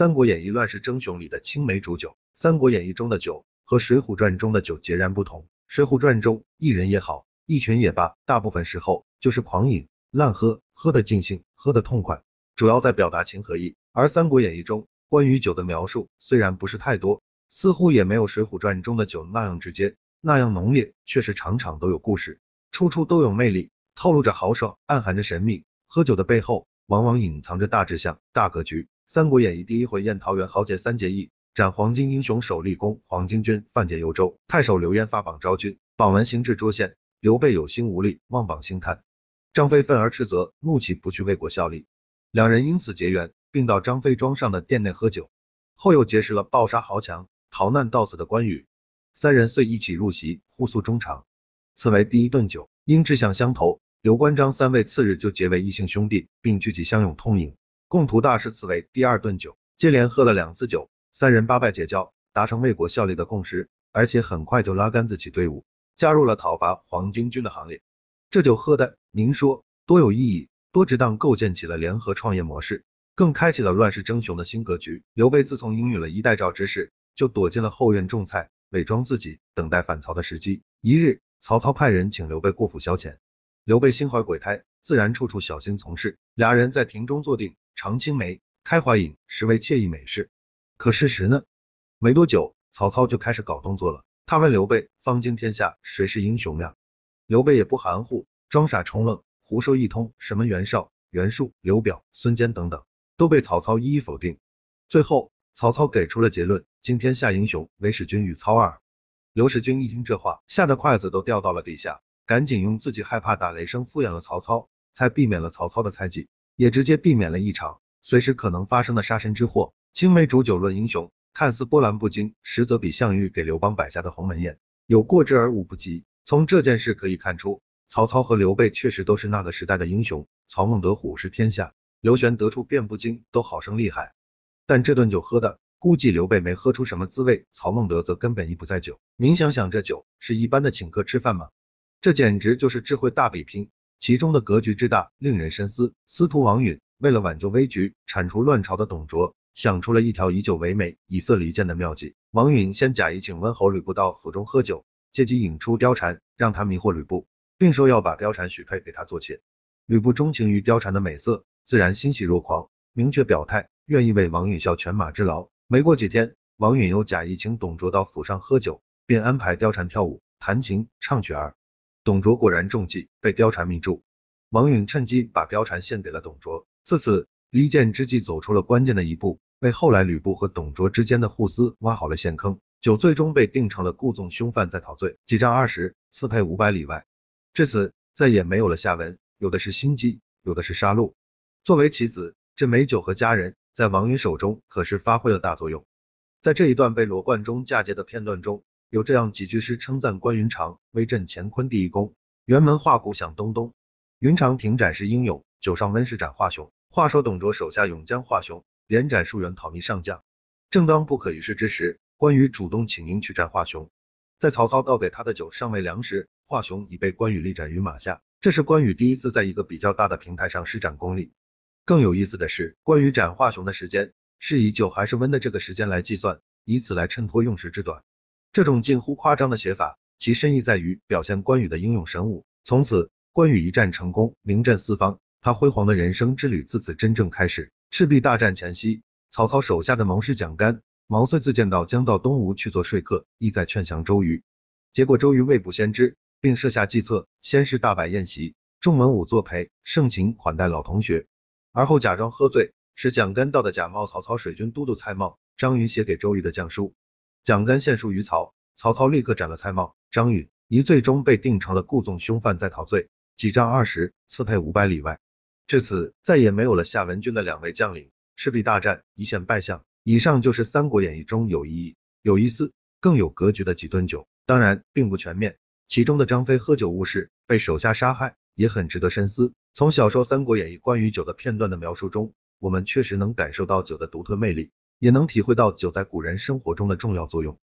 三国演义乱世争雄里的青梅煮酒，三国演义中的酒和水浒传中的酒截然不同。水浒传中一人也好，一群也罢，大部分时候就是狂饮滥喝，喝得尽兴，喝得痛快，主要在表达情和义。而三国演义中关于酒的描述虽然不是太多，似乎也没有水浒传中的酒那样直接，那样浓烈，却是场场都有故事，处处都有魅力，透露着豪爽，暗含着神秘。喝酒的背后，往往隐藏着大志向、大格局。三国演义第一回宴桃园豪杰三结义，斩黄巾英雄首立功，黄巾军犯解幽州，太守刘焉发榜招军，榜文行至涿县，刘备有心无力，望榜兴叹。张飞愤而斥责，怒其不去为国效力，两人因此结缘，并到张飞庄上的店内喝酒，后又结识了暴杀豪强、逃难到此的关羽，三人遂一起入席，互诉衷肠。此为第一顿酒，因志向相投，刘关张三位次日就结为异姓兄弟，并聚集相拥痛饮。共图大事，此为第二顿酒，接连喝了两次酒，三人八拜结交，达成为国效力的共识，而且很快就拉杆子起队伍，加入了讨伐黄巾军的行列。这酒喝的，您说多有意义，多值当，构建起了联合创业模式，更开启了乱世争雄的新格局。刘备自从应允了一代诏之事，就躲进了后院种菜，伪装自己，等待反曹的时机。一日，曹操派人请刘备过府消遣，刘备心怀鬼胎，自然处处小心从事。俩人在庭中坐定。尝青梅，开怀饮，实为惬意美事。可事实呢？没多久，曹操就开始搞动作了。他问刘备：“方今天下，谁是英雄呀？”刘备也不含糊，装傻充愣，胡说一通，什么袁绍、袁术、刘表、孙坚等等，都被曹操一一否定。最后，曹操给出了结论：今天下英雄，唯使君与操耳。刘使君一听这话，吓得筷子都掉到了地下，赶紧用自己害怕打雷声敷衍了曹操，才避免了曹操的猜忌。也直接避免了一场随时可能发生的杀身之祸。青梅煮酒论英雄，看似波澜不惊，实则比项羽给刘邦摆下的鸿门宴有过之而无不及。从这件事可以看出，曹操和刘备确实都是那个时代的英雄。曹孟德虎视天下，刘玄得出变不惊，都好生厉害。但这顿酒喝的，估计刘备没喝出什么滋味，曹孟德则根本意不在酒。您想想，这酒是一般的请客吃饭吗？这简直就是智慧大比拼。其中的格局之大，令人深思。司徒王允为了挽救危局，铲除乱朝的董卓，想出了一条以酒为媒、以色离间的妙计。王允先假意请温侯吕布到府中喝酒，借机引出貂蝉，让他迷惑吕布，并说要把貂蝉许配给他做妾。吕布钟情于貂蝉的美色，自然欣喜若狂，明确表态愿意为王允效犬马之劳。没过几天，王允又假意请董卓到府上喝酒，便安排貂蝉跳舞、弹琴、唱曲儿。董卓果然中计，被貂蝉迷住。王允趁机把貂蝉献给了董卓。自此，离间之计走出了关键的一步，为后来吕布和董卓之间的互撕挖好了陷坑。酒最终被定成了故纵凶犯，在逃罪，几杖二十，赐配五百里外。至此，再也没有了下文，有的是心机，有的是杀戮。作为棋子，这美酒和佳人，在王允手中可是发挥了大作用。在这一段被罗贯中嫁接的片段中。有这样几句诗称赞关云长威震乾坤第一功，辕门画鼓响咚咚，云长挺斩是英勇，酒上温是斩华雄。话说董卓手下勇将华雄，连斩数员讨逆上将。正当不可一世之时，关羽主动请缨去战华雄，在曹操倒给他的酒尚未凉时，华雄已被关羽力斩于马下。这是关羽第一次在一个比较大的平台上施展功力。更有意思的是，关羽斩华雄的时间是以酒还是温的这个时间来计算，以此来衬托用时之短。这种近乎夸张的写法，其深意在于表现关羽的英勇神武。从此，关羽一战成功，名震四方，他辉煌的人生之旅自此真正开始。赤壁大战前夕，曹操手下的谋士蒋干毛遂自荐到江道东吴去做说客，意在劝降周瑜。结果周瑜未卜先知，并设下计策，先是大摆宴席，众文武作陪，盛情款待老同学，而后假装喝醉，使蒋干盗的假冒曹操水军都督蔡瑁、张允写给周瑜的降书。蒋干献书于曹，曹操立刻斩了蔡瑁、张允，一最终被定成了故纵凶犯，在逃罪，几杖二十，赐配五百里外。至此，再也没有了夏文君的两位将领，赤壁大战一线败相。以上就是《三国演义》中有意义、有意思、更有格局的几顿酒，当然并不全面。其中的张飞喝酒误事，被手下杀害，也很值得深思。从小说《三国演义》关于酒的片段的描述中，我们确实能感受到酒的独特魅力。也能体会到酒在古人生活中的重要作用。